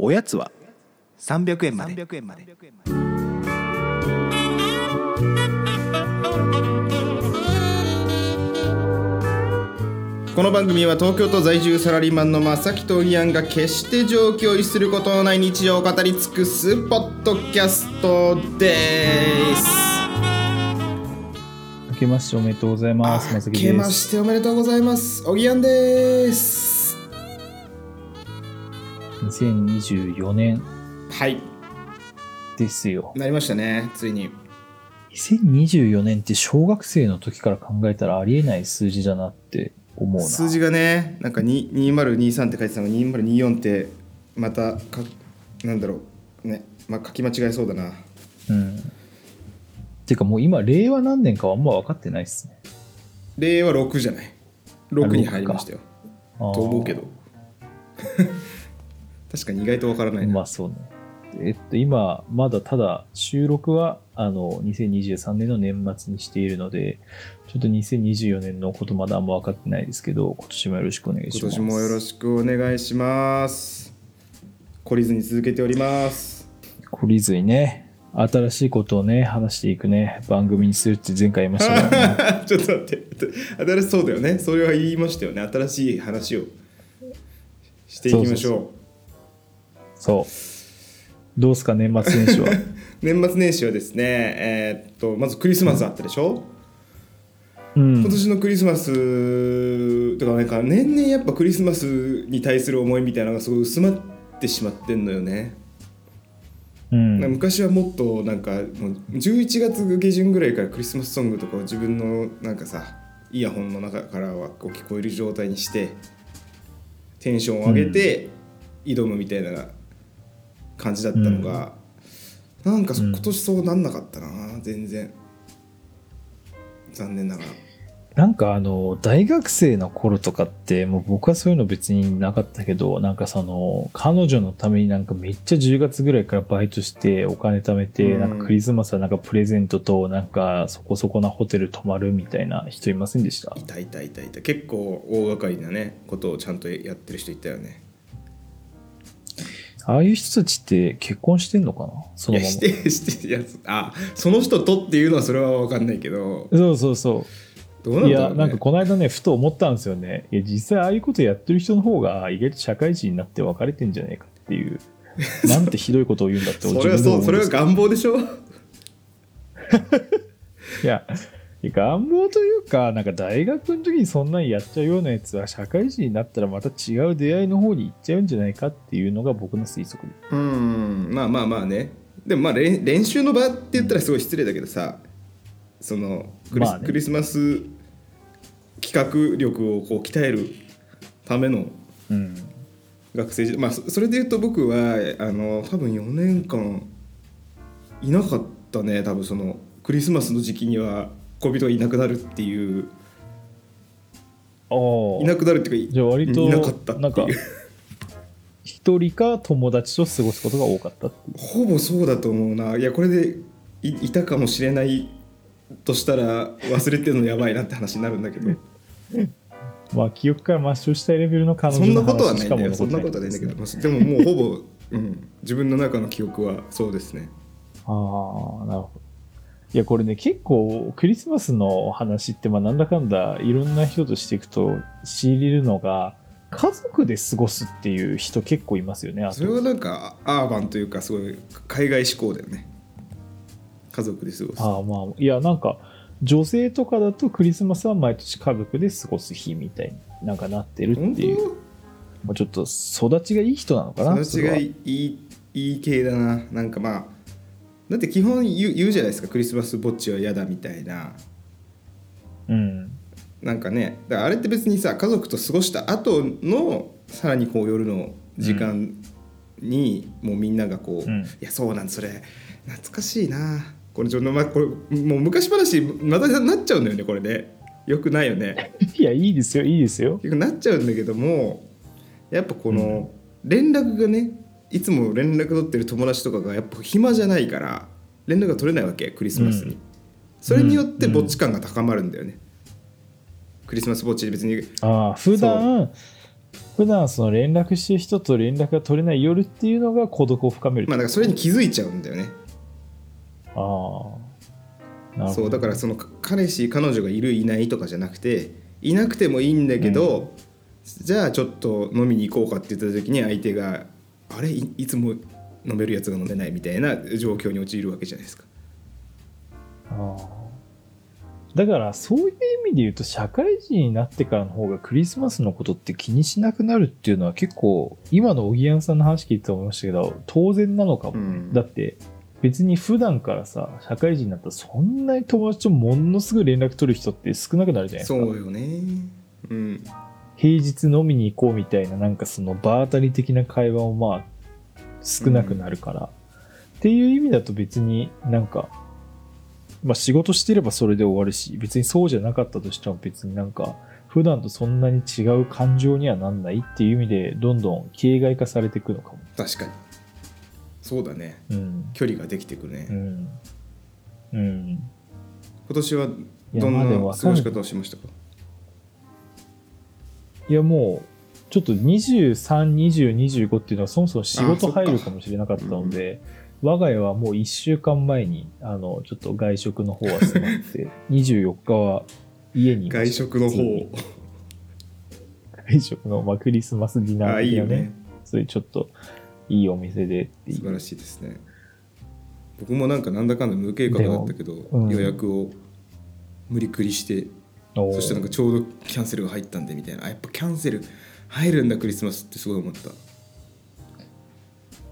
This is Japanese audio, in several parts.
おやつは？300円まで。この番組は東京都在住サラリーマンの正木とイアンが決して状況を逸することのない日常を語り尽くすポッドキャストです。明けましておめでとうございます。まさき明けま。しておめでとうございます。おぎやんです2024年。はい。ですよ。なりましたねついに。2024年って小学生の時から考えたらありえない数字だなって思うな。数字がねなんかに2023って書いてたのが2024ってまたかなんだろう。ねまあ書き間違えそうだな。うん。てかもう今、令和何年かはあんま分かってないっすね。令和6じゃない。6に入りましたよ。と思うけど確かに意外とわからないな、まあそうね。えっと、今、まだただ収録はあの2023年の年末にしているので、ちょっと2024年のことまだあんま分かってないですけど、今年もよろしくお願いします。今年もよろしくお願いします懲りずに続けております懲りずにね、新しいことをね、話していくね、番組にするって前回言いましたからね。ちょっと待って新しそうだよねそれは言いましたよね新しい話をしていきましょうそうそう。どうすか、年末年始は？年末年始はですねえーっとまずクリスマスあったでしょ、うん。今。年のクリスマスとかなんか年々やっぱクリスマスに対する思いみたいなのがすごい薄まってしまってんのよね、うん、昔はもっとなんかもう11月下旬ぐらいからクリスマスソングとかを自分のなんかさイヤホンの中からはこう聞こえる状態にしてテンションを上げて挑むみたいな感じだったのが、なんかそうん。今年そうなんなかったな全然。残念ながら。なんかあの、大学生の頃とかって、もう僕はそういうの別になかったけど、なんかその、彼女のためになんかめっちゃ10月ぐらいからバイトしてお金貯めて、うん。なんかクリスマスはなんかプレゼントとなんかそこそこなホテル泊まるみたいな人いませんでした？いたいたいたいた。結構大掛かりなねことをちゃんとやってる人いたよねああいう人たちって結婚してんのかな？そのまま。いやしてしていやあその人とっていうのはそれは分かんないけどそうそうそう。どうなんいや、なんかこの間ね、ふと思ったんですよね。いや、実際ああいうことやってる人の方が意外と社会人になって別れてんじゃないかっていう。なんてひどいことを言うんだってそれはそうそれはが願望でしょ？いや、願望というか、なんか大学の時にそんなんやっちゃうようなやつは社会人になったらまた違う出会いの方に行っちゃうんじゃないかっていうのが僕の推測でうん。まあまあまあね。でもまあ練練習の場って言ったらすごい失礼だけどさそのクリス,、まあね。クリスマス企画力をこう鍛えるためのうん。学生時代。まあそそれで言うと僕はあの多分4年間いなかったね。多分そのクリスマスの時期には恋人がいなくなるっていう。いなくなるっていうかじゃあ割といなかったっていう。一人か友達と過ごすことが多かった。ほぼそうだと思うな。いやこれでいいたかもしれないとしたら忘れてるのやばいなって話になるんだけど。まあ記憶から抹消したいレベルの彼そん女のなことはないんだよ。そんなことはないんだけどまあでももうほぼ、うん、自分の中の記憶はそうですね。ああ、なるほど。いや、これね、結構、クリスマスの話って、まあ、なんだかんだ、いろんな人としていくと、仕入れるのが、家族で過ごすっていう人結構いますよね。それはなんかアーバンというかすごい海外志向だよね。家族で過ごす。ああ、まあ、いや、なんか、女性とかだとクリスマスは毎年家族で過ごす日みたいになんかなってる本っていう、まあ、ちょっと育ちがいい人なのかな。当それがいいいい系だな。なんかまあだって基本言う言うじゃないですか。クリスマスぼっちは嫌だみたいな。はうん。なんかね。だからあれって別にさ家族と過ごした後のさらにこう夜の時間に、もうみんながこう、うん。いやそうなんそれ。懐かしいな。これちょっとまこれもう昔話またなっちゃうんだよねこれでよくないよね。いや、いいですよ、いいですよ。結構なっちゃうんだけどもやっぱこの連絡がねいつも連絡取ってる友達とかがやっぱ暇じゃないから連絡が取れないわけクリスマスに、うん。それによってぼっち感が高まるんだよね、クリスマスぼっちで別に。ああ、普段普段その連絡してる人と連絡が取れない夜っていうのが孤独を深めるまあだからそれに気づいちゃうんだよね。ああ。そうだからそのか彼氏彼女がいるいないとかじゃなくていなくてもいいんだけど、じゃあちょっと飲みに行こうかって言った時に相手があれ？いいつも飲めるやつが飲めないみたいな状況に陥るわけじゃないですか。ああだからそういう意味で言うと社会人になってからの方がクリスマスのことって気にしなくなるっていうのは結構今のおぎやんさんの話聞いてて思いましたけど当然なのかも。ね、うん。だって別に普段からさ社会人になったらそんなに友達とものすぐ連絡取る人って少なくなるじゃないですか。そうよね。うん平日飲みに行こうみたいななんかその場当たり的な会話もまあ少なくなるから、っていう意味だと別になんか、まあ仕事してればそれで終わるし別にそうじゃなかったとしても別になんか普段とそんなに違う感情にはなんないっていう意味でどんどん形骸化されていくのかも。確かにそうだねうん。距離ができてくるね、うん。うん。今年はやどんな過ごし方をしましたか？いやもうちょっと23、20、25っていうのはそもそも仕事入るかもしれなかったので、我が家はもう1週間前にあのちょっと外食の方は済まって、24日は家に外食の方 外食の、まあ、クリスマスディナああいいよー的なねねそういうちょっといいお店でっていう。素晴らしいですね。僕もなんかなんだかんだ無計画だったけど、うん。予約を無理くりしてそしてなんかちょうどキャンセルが入ったんでみたいな。あやっぱキャンセル入るんだクリスマスってすごい思った。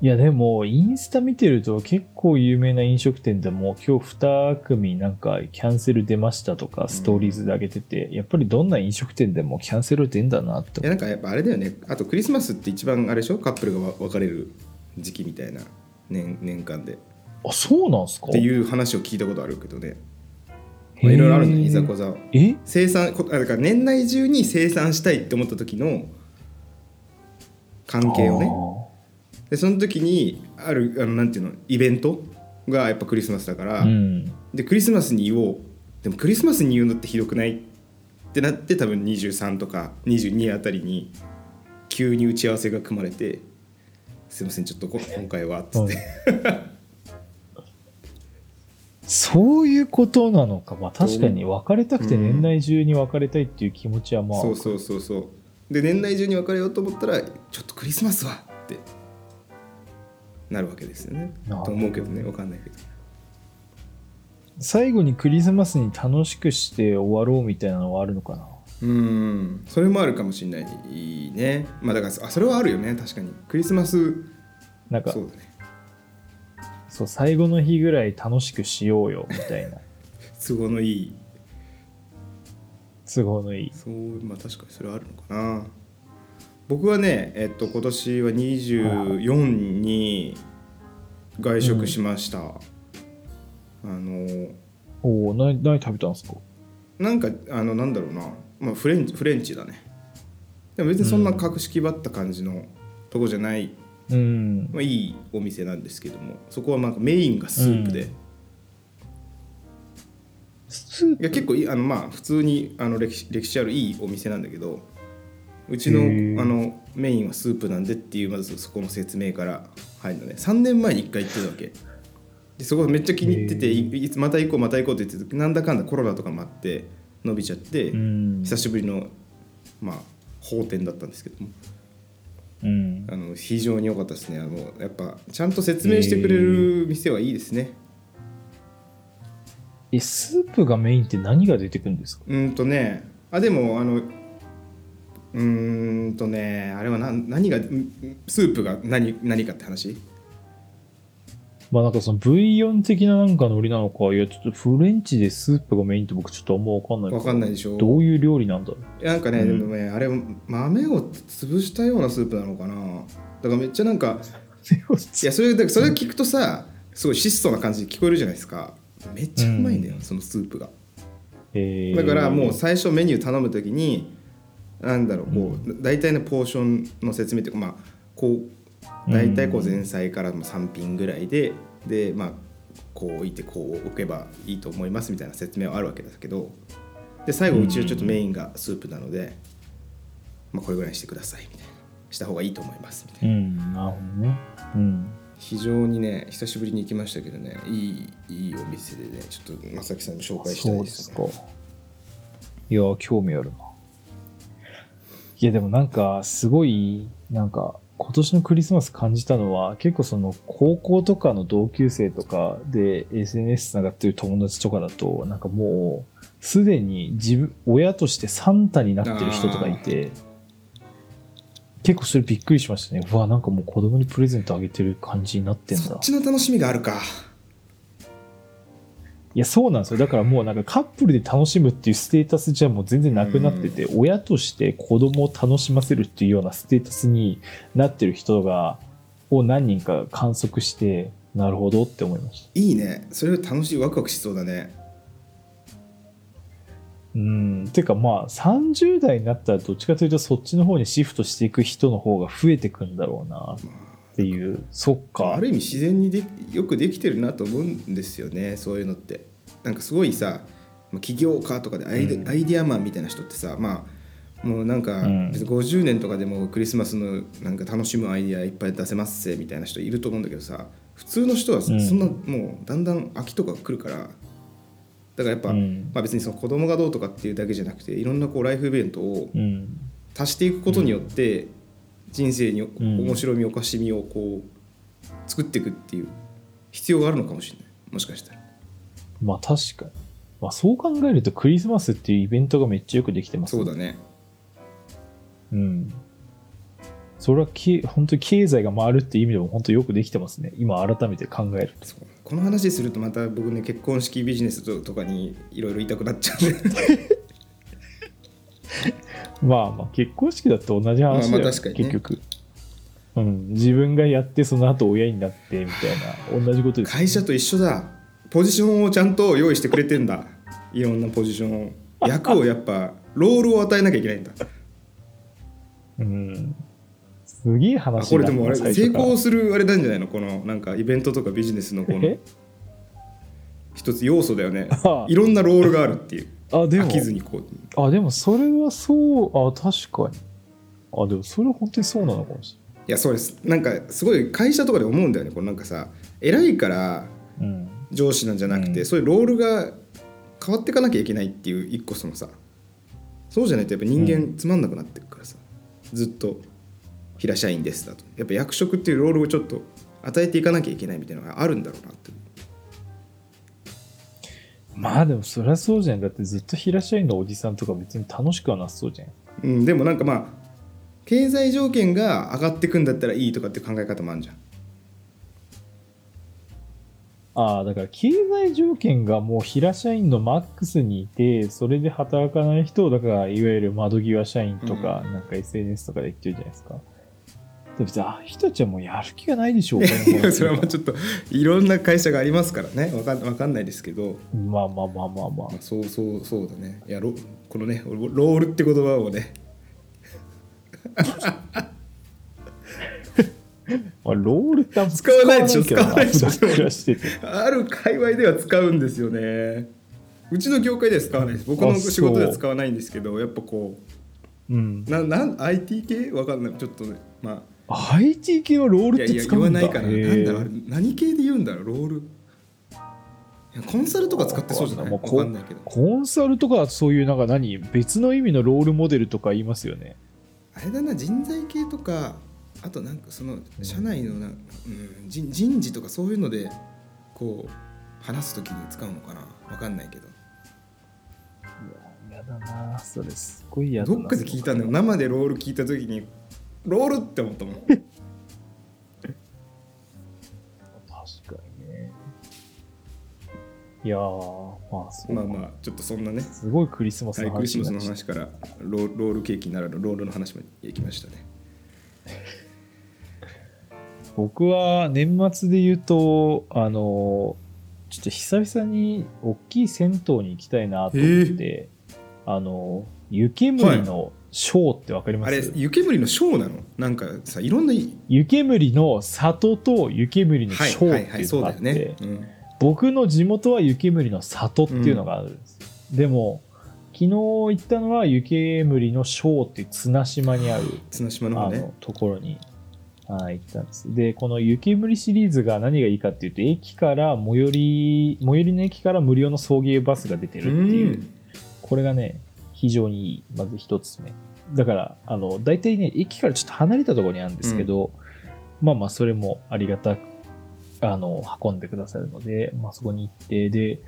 いやでもインスタ見てると結構有名な飲食店でも今日2組なんかキャンセル出ましたとかストーリーズで上げてて、やっぱりどんな飲食店でもキャンセル出んだなっていやなんかやっぱあれだよね。あとクリスマスって一番あれでしょ？カップルがわ別れる時期みたいな。年年間で。あそうなんすか？っていう話を聞いたことあるけどねまあいろいろあるねいざこざえ？生産こあだから年内中に生産したいって思った時の関係をね。でその時にあるあのなんていうのイベントがやっぱクリスマスだから、うん。でクリスマスに言おう。でもクリスマスに言うのってひどくない？ってなって多分23とか22あたりに急に打ち合わせが組まれて「すいませんちょっとこ今回は」っつって、そういうことなのか。まあ確かに別れたくて年内中に別れたいっていう気持ちはまあ、そうそうそうそう。で年内中に別れようと思ったら「ちょっとクリスマスは!」ってなるわけですよね。と思うけどね。わかんないけど。最後にクリスマスに楽しくして終わろうみたいなのはあるのかな？うん。それもあるかもしれないね。まあだからあそれはあるよね。確かに。クリスマス。なんかそうだねそう最後の日ぐらい楽しくしようよみたいな。都合のいい。都合のいい。そうまあ確かにそれはあるのかな。僕はねえっと今年は24に外食しました、あのおお何何食べたんですか？なんかあのなんだろうな、まあ、フレンチフレンチだね。でも別にそんな格式ばった感じのとこじゃない、うん。まあ、いいお店なんですけどもそこはなんかメインがスープで、うんスーいや結構あのまあ普通にあの歴史歴史あるいいお店なんだけどうちのあのメインはスープなんでっていうまずそこの説明から入るのね。3年前に1回行ってたわけ。でそこめっちゃ気に入っててへいいつまた行こうまた行こうって言っててなんだかんだコロナとかもあって伸びちゃって、うん。久しぶりのまあ法店だったんですけどもうん。あの非常に良かったですね。あのやっぱちゃんと説明してくれる店はいいですね、えスープがメインって何が出てくるんですか？うーんとね。あでもあのうーんとねあれは何何がんスープが何何かって話？まあなんかそのブイヨン的ななんか海苔なのかいやちょっとフレンチでスープがメインって僕ちょっとあんま分かんないわかんないでしょ。どういう料理なんだろう？なんかね、うんでもねあれ豆を潰したようなスープなのかな。だからめっちゃなんか いやそれそれ聞くとさすごい質素な感じで聞こえるじゃないですか。めっちゃうまいんだよ、うん。そのスープが。えー。だからもう最初メニュー頼む時になんだろうこう、大体のポーションの説明っていうかまあこう大体こう前菜から3品ぐらいででまあこう置いてこう置けばいいと思いますみたいな説明はあるわけですけどで最後うちはちょっとメインがスープなので、まあ、これぐらいにしてくださいみたいな。した方がいいと思いますみたういな、んなるほどね。うん。非常にね久しぶりに行きましたけどねいいいいお店でねちょっと正木さんに紹介したいですすねか。いや興味あるな。いやでもなんかすごいなんか今年のクリスマス感じたのは結構その高校とかの同級生とかで SNS つながってる友達とかだとなんかもうすでに自分親としてサンタになってる人とかいて結構それびっくりしましたね。うわなんかもう子供にプレゼントあげてる感じになってんだ。そっちの楽しみがあるかいや、そうなんですよ。だからもうなんかカップルで楽しむっていうステータスじゃもう全然なくなってて、親として子供を楽しませるっていうようなステータスになってる人が、を何人か観測して、なるほどって思いました。いいねそれ楽しいワクワクしそうだねうん。てかまあ、30代になったらどっちかというとそっちの方にシフトしていく人の方が増えてくんだろうなっていう。そっかあ。る意味自然にでよくできてるなと思うんですよねそういうのってなんかすごいさまあ起業家とかでアイデ,、うんアイデアマンみたいな人ってさまあもうなんかうん別に50年とかでもクリスマスのなんか楽しむアイデアいっぱい出せますせみたいな人いると思うんだけどさ普通の人はそうんなもうだんだん飽きとか来るからだからやっぱ、うんまあ、別にその子供がどうとかっていうだけじゃなくていろんなこうライフイベントをうん。足していくことによって人生にん面白みおかしみをこう作っていくっていう必要があるのかもしれないもしかしたらまあ確かに。まあそう考えるとクリスマスっていうイベントがめっちゃよくできてますねそうだねうん。それはけ本当に経済が回るっていう意味でも本当よくできてますね。今改めて考えると。この話するとまた僕ね結婚式ビジネスととかにいろいろ言いたくなっちゃうんで まあまあ結婚式だって同じ話だよ、まあね。結局。うん。自分がやってその後親になってみたいな同じことです。会社と一緒だ。ポジションをちゃんと用意してくれてんだ。いろんなポジションを。役をやっぱロールを与えなきゃいけないんだ。うん。すげえあ話これでもあれ成功するあれなんじゃないの？このなんかイベントとかビジネスのこのえ？一つ要素だよね。あ。いろんなロールがあるっていうあ、でも。飽、きずにこう。あ、でもそれはそう、あ、確かに。あ、でもそれは本当にそうなのかもしい。やそうです。なんかすごい会社とかで思うんだよね。このなんかさ偉いかられない。うん。上司なんじゃなくて、うん。そういうロールが変わっていかなきゃいけないっていう一個そのさそうじゃないとやっぱ人間つまんなくなってくからさ、ずっと平社員ですだと。やっぱ役職っていうロールをちょっと与えていかなきゃいけないみたいなのがあるんだろうなってまあでもそりゃそうじゃん。だってずっと平社員のおじさんとか別に楽しくはなさそうじゃん。うん、でもなんかまあ経済条件が上がってくんだったらいいとかって考え方もあるじゃんああ、だから経済条件がもう平社員のマックスにいて、それで働かない人を、だからいわゆる窓際社員とか、なんか SNS とかで言ってるじゃないですか。でも別にああいう人たちはもうやる気がないでしょう、それはまあちょっといろんな会社がありますからね。わかんわかんないですけど、まあまあまあまあまあまあ、。そうそうそうだね。いやロこのねロロールって言葉をね。ま あ、ロールって使わないでしょ使わないでしょ。ある界隈では使うんですよね。うちの業界では使わないです。僕の仕事では使わないんですけどやっぱこうん。う。ななん IT 系？わかんない。ちょっとねま IT 系はロールって使うんだ。言わないからな。んだろう。何系で言うんだろう？ロール。いやコンサルとか使ってそうじゃない？わもうこかんないけど。コンサルとかはそういうなんか何別の意味のロールモデルとか言いますよね。あれだな人材系とかあとなんかその社内のな、うん、人人事とかそういうのでこう話す時に使うのかな？わかんないけど。いや、やだな。それすごい嫌だな。どっかで聞いたんだよ。生でロール聞いた時にロールって思ったもん。確かにね。いやー、まあそう。まあまあちょっとそんなね、すごいクリスマスはい、のクリスマスの話からローロールケーキならぬロールの話までいきましたね。僕は年末で言うと、あの、ちょっと久々に大きい銭湯に行きたいなと思って、あの、湯煙のショーってわかります、あれ湯煙のショーなの？なんかさいろんない湯煙の里と湯煙のはいショーっていうのがあって、ね、うん。僕の地元は湯煙の里っていうのがあるんです、でも昨日行ったのは湯煙のショーっていう綱島にある綱島の方ね。あのところに、はい、行ったんです。で、この雪むりシリーズが何がいいかっていうと、駅から最寄り、最寄りの駅から無料の送迎バスが出てるっていう、これがね、非常にいい。まず一つ目。だから、あの、大体ね、駅からちょっと離れたところにあるんですけど、まあまあ、それもありがたく、あの、運んでくださるので、まあそこに行って、で、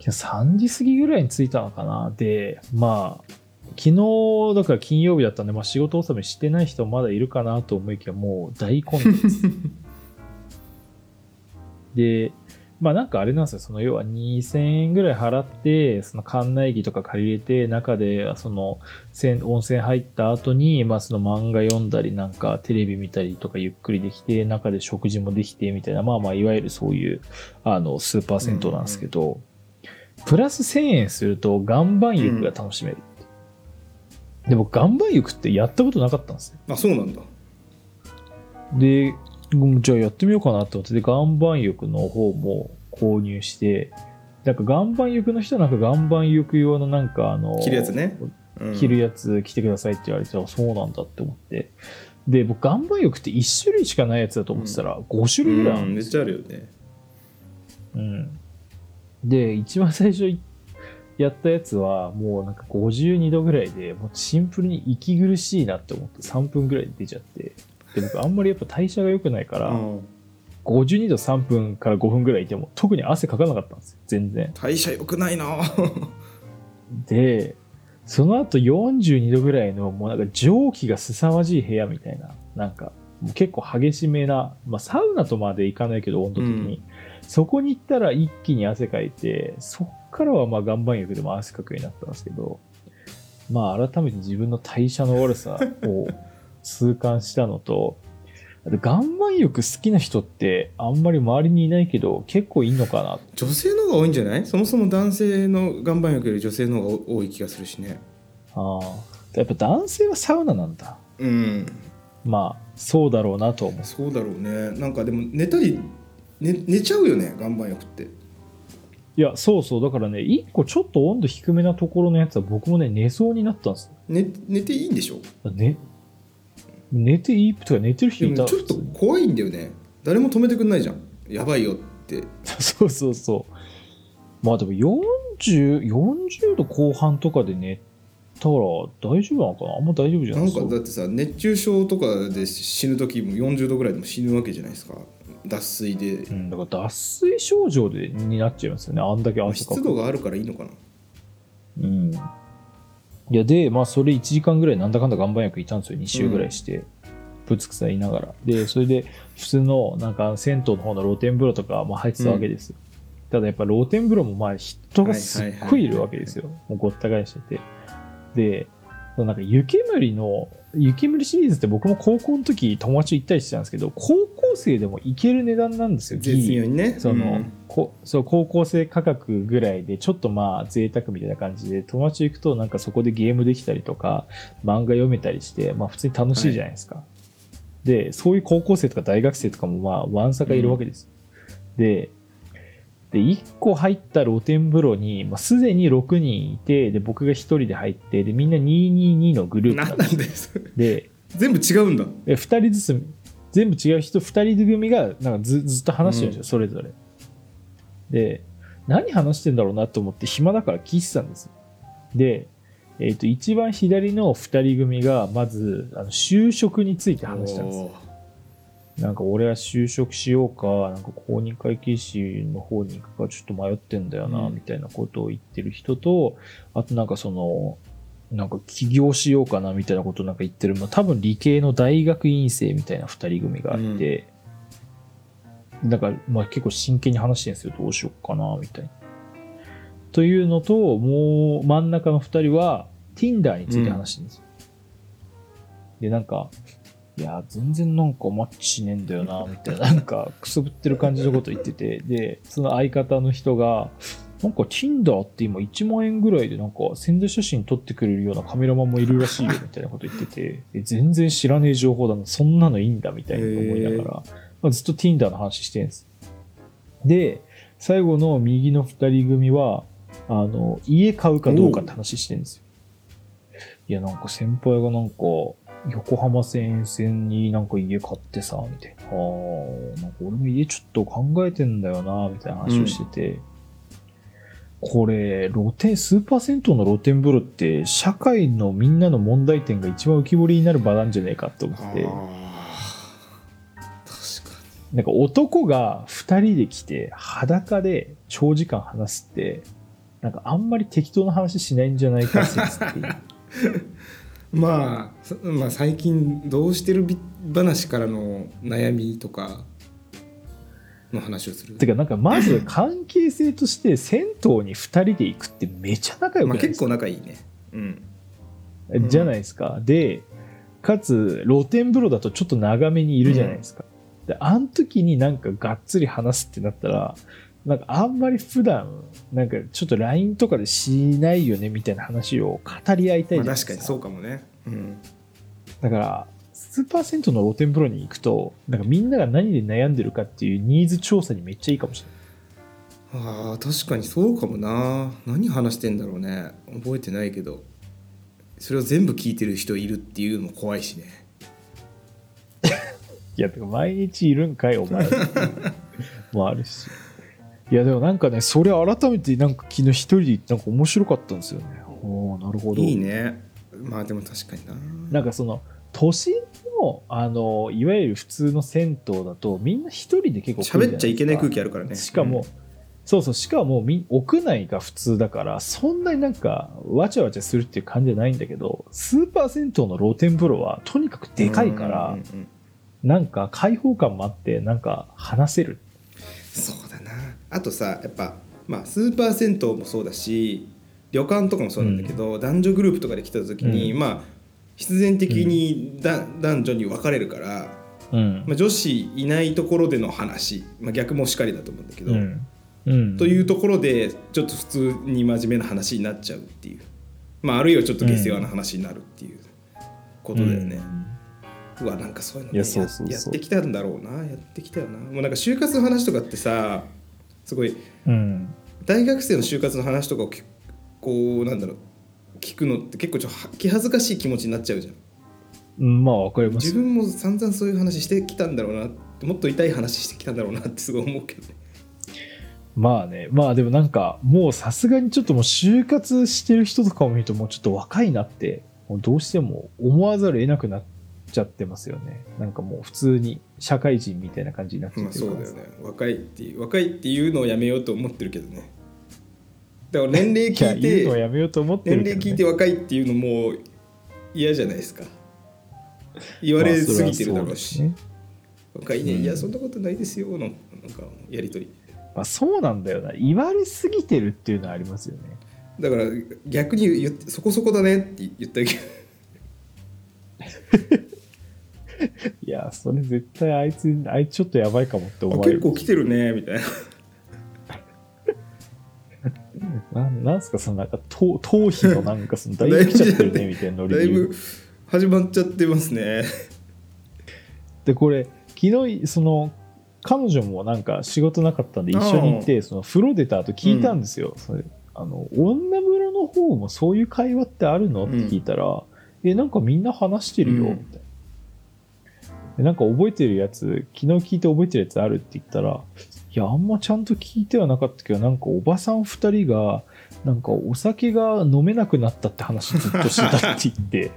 3時過ぎぐらいに着いたのかな。で、まあ、昨日、だから金曜日だったんで、まあ仕事納めしてない人まだいるかなと思いきや、もう大混雑。で、まあなんかあれなんですよ、その要は2000円ぐらい払って、その館内着とか借りれて、中でその温泉入った後に、まあその漫画読んだりなんかテレビ見たりとかゆっくりできて、中で食事もできてみたいな、まあまあいわゆるそういうあのスーパー銭湯なんですけど、プラス1000円すると岩盤浴が楽しめる。でも岩盤浴ってやったことなかったんですよ。あそうなんだで、うん。じゃあやってみようかなと思って、で、岩盤浴の方も購入して、なんか岩盤浴の人はなんか岩盤浴用のなんかあの、着るやつね。うん。着るやつ着てくださいって言われて、あそうなんだって思って。で、僕岩盤浴って1種類しかないやつだと思ってたら、5種類ぐらいあるうんんめっですよちゃあるよね。うん。で、一番最初やったやつは、もうなんか52度ぐらいで、もうシンプルに息苦しいなって思って3分ぐらいで出ちゃって。で、僕あんまりやっぱ代謝が良くないから、うん52度3分から5分ぐらいいても、特に汗かかなかったんですよ。全然。代謝良くないな で、その後42度ぐらいの、もうなんか蒸気が凄まじい部屋みたいな、なんか、結構激しめな、まあサウナとまでいかないけど、温度的に。そこに行ったら一気に汗かいて、そっからはまあ岩盤浴でも汗かくようになったんですけど、まあ改めて自分の代謝の悪さを痛感したのと、岩盤浴好きな人ってあんまり周りにいないけど結構いんのかな？女性の方が多いんじゃない？そもそも男性の岩盤浴より女性の方が多い気がするしねああ。やっぱ男性はサウナなんだ。うんまあ、そうだろうなと思う。そうだろうねなんかでも寝たり、寝寝ちゃうよね岩盤浴っていや、そうそう。だからね、一個ちょっと温度低めなところのやつは僕もね、寝そうになったんです寝寝ていいんでしょ？よ。ね、寝ていいとか寝てる人いた？ちょっと怖いんだよね。誰も止めてくんないじゃん。やばいよって。そうそうそう。まあでも40、40度後半とかで寝たら大丈夫なのかな？あんま大丈夫じゃなないんそうかだってさ熱中症とかで死ぬ時も40度ぐらいでも死ぬわけじゃないですか。脱水で。うん、だから脱水症状でになっちゃいますよね。あんだけ汗かく。湿度があるからいいのかな。うん。いや、で、まあ、それ1時間ぐらいなんだかんだ岩盤浴いたんですよ。2週ぐらいして。ぶつくさ言いながら。で、それで、普通の、なんか、銭湯の方の露天風呂とかも入ってたわけですよ。ただやっぱ露天風呂も、まあ、人がすっごいいるわけですよ。もうごった返してて。で、なんか、湯煙の、湯煙シリーズって僕も高校の時友達と行ったりしてたんですけど、高校生でも行ける値段なんですよ、ギリ絶妙にねその、うん。こそう高校生価格ぐらいでちょっとまあ贅沢みたいな感じで友達と行くとなんかそこでゲームできたりとか漫画読めたりしてまあ普通に楽しいじゃないですか、でそういう高校生とか大学生とかもまあわんさかいるわけです、でで1個入った露天風呂に、まあ、すでに6人いてで僕が1人で入ってでみんな222のグループんんです。でで全部違うんだ。で2人ずつ全部違う人2人組がなんかずずっと話してるんですよ、それぞれ。で何話してんだろうなと思って暇だから聞いてたんですよ。で、えっと一番左の2人組がまずあの就職について話したんですよなんか俺は就職しようか、なんか公認会計士の方に行くかちょっと迷ってんだよな、うんみたいなことを言ってる人と、あとなんかその、なんか起業しようかなみたいなことをなんか言ってる、まあ多分理系の大学院生みたいな二人組があって、なんかまあ結構真剣に話してるんですよ、どうしようかな、みたいな。というのと、もう真ん中の二人は Tinder について話してるんですよ。で、なんか、いや、全然なんかマッチしねえんだよな、みたいな、なんか、くすぶってる感じのこと言ってて、で、その相方の人が、なんか Tinder って今1万円ぐらいでなんか宣材写真撮ってくれるようなカメラマンもいるらしいよ、みたいなこと言ってて、え全然知らねえ情報だな、そんなのいいんだ、みたいな思いながら、まあ、ずっと Tinder の話してるんです。で、最後の右の2人組は、あの、家買うかどうかって話してるんですよ。いや、なんか先輩がなんか、横浜線沿線になんか家買ってさ、みたいな。あーなんか俺も家ちょっと考えてんだよな、みたいな話をしてて。これ、露天、スーパー銭湯の露天風呂って、社会のみんなの問題点が一番浮き彫りになる場なんじゃねえかって思あって。ー確かなんか男が二人で来て裸で長時間話すって、なんかあんまり適当な話しないんじゃないか説っていう。にまあ、そまあ最近どうしてるび話からの悩みとかの話をする。てかなんかまず関係性として銭湯に二人で行くってめちゃ仲良くないですか、構仲いいね。うん。んじゃないですか。で、かつ露天風呂だとちょっと長めにいるじゃないですか。で、あの時になんかがっつり話すってなったら、なんかあんまり普段、なんかちょっと LINE とかでしないよねみたいな話を語り合いたいないですか。確かにそうかもねうんだから、スーパー銭湯の露天風呂に行くと、なんかみんなが何で悩んでるかっていうニーズ調査にめっちゃいいかもしれない。あー確かにそうかもな何話してんだろうね覚えてないけどそれを全部聞いてる人いるっていうのも怖いしね いや、てか毎日いるんかい、お前。もあるし。いや、でもなんかね、それ改めてなんか昨日一人で行ってなんか面白かったんですよね。おーなるほど。いいねまあでも確かにななんかその、都心の、あの、いわゆる普通の銭湯だと、みんな一人で結構喋っちゃいけない空気気あるからねしかも、そうそう、しかもみ屋内が普通だから、そんなになんか、わちゃわちゃするっていう感じじゃないんだけど、スーパー銭湯の露天風呂は、とにかくでかいから、うんうんうんなんか開放感もあって、なんか話せる。そうあとさやっぱまあスーパー銭湯もそうだし旅館とかもそうなんだけど、男女グループとかで来た時に、うまあ必然的にだ、男女に分かれるから、うん。まあ、女子いないところでの話、まあ、逆もしかりだと思うんだけど、うん。うん。というところでちょっと普通に真面目な話になっちゃうっていう、まあ、あるいはちょっと下世話な話になるっていうことだよね。うわなんかそういうの、ね、いやそうそうそうややってきたんだろうなやってきたよなもうなんか就活の話とかってさすごいうん。うん。大学生の就活の話とかを結構なんだろう聞くのって結構ちょっと気恥ずかしい気持ちになっちゃうじゃんうんまあ、わかります。自分も散々そういう話してきたんだろうなもっと痛い話してきたんだろうなってすごい思うけどねまあね、まあでもなんか、もうさすがにちょっともう就活してる人とかを見るともうちょっと若いなって、もうどうしても思わざるを得なくなっちゃってますよね。なんかもう普通に社会人みたいな感じになっちゃてるから。そうだよね。若いっていう若いっていうのをやめようと思ってるけどね。だから年齢聞いてやめようと思ってね。齢聞いて若いっていうのも嫌じゃないですか。言われすぎてるだろうし、ね。若いね、うん。いやそんなことないですよのなんかやり取り。まあそうなんだよな。言われすぎてるっていうのはありますよね。だから逆に言ってそこそこだねって言ったけど いや、それ絶対あいつ、あいつちょっとやばいかもって思あわれる。結構来てるねみたいな。ななんすか、そのなんか頭頭皮のなんかそのだいぶ来ちゃってるねみたいなノリだいぶ始まっちゃってますね。でこれ昨日その彼女もなんか仕事なかったんで一緒に行ってその風呂出た後聞いたんですよ、それあの女風呂の方もそういう会話ってあるの？って聞いたら、えなんかみんな話してるよ、うん。みたいなでなんか覚えてるやつ昨日聞いて覚えてるやつあるって言ったらいやあんまちゃんと聞いてはなかったけどなんかおばさん2人がなんかお酒が飲めなくなったって話ずっとしてたって言って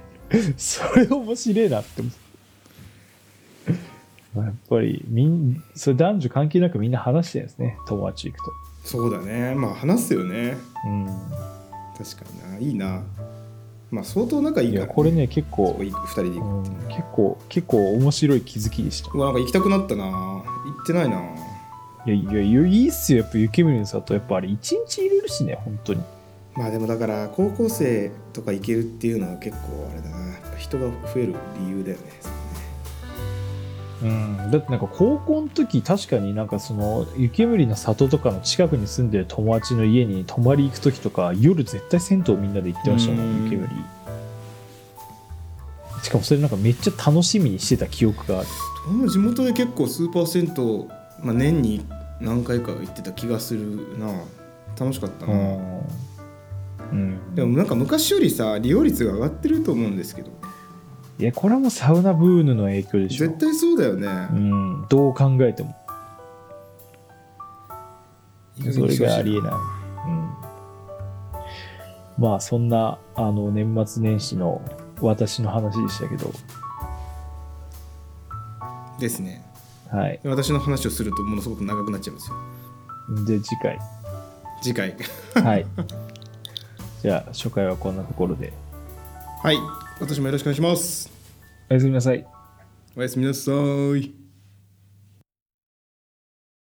それ面白いなって思って。まあやっぱりみんそれ男女関係なくみんな話してるんですね友達行くと。そうだね。まあ話すよね。うん。確かにな。いいなまあ相当仲いいから、いやこれね結そ構こ、行く2人で行くう。ん結構結構面白い気づきでした。うわなんか行きたくなったな。行ってないな。いやいやいやいいっすよ。やっぱ雪国の里やっぱあれ一日入れるしね本当に。まあでもだから高校生とか行けるっていうのは結構あれだな。人が増える理由だよねうん。だってなんか高校の時確かになんかその湯煙の里とかの近くに住んでる友達の家に泊まり行く時とか夜絶対銭湯みんなで行ってましたもうん。ん湯煙。しかもそれなんかめっちゃ楽しみにしてた記憶がある。地元で結構スーパー銭湯、まあ、年に何回か行ってた気がするな。楽しかったうな、ん。うん、でもなんか昔よりさ利用率が上がってると思うんですけどいや、これはもうサウナブームの影響でしょ。絶対そうだよね、うん、どう考えても。それがありえない。うん。まあ、そんな、あの、年末年始の私の話でしたけど、ですねはい。私の話をするとものすごく長くなっちゃいますよじゃあ次回。次回はい。じゃあ、初回はこんなところで。はい私もよろしくお願いしますおやすみなさい。おやすみなさい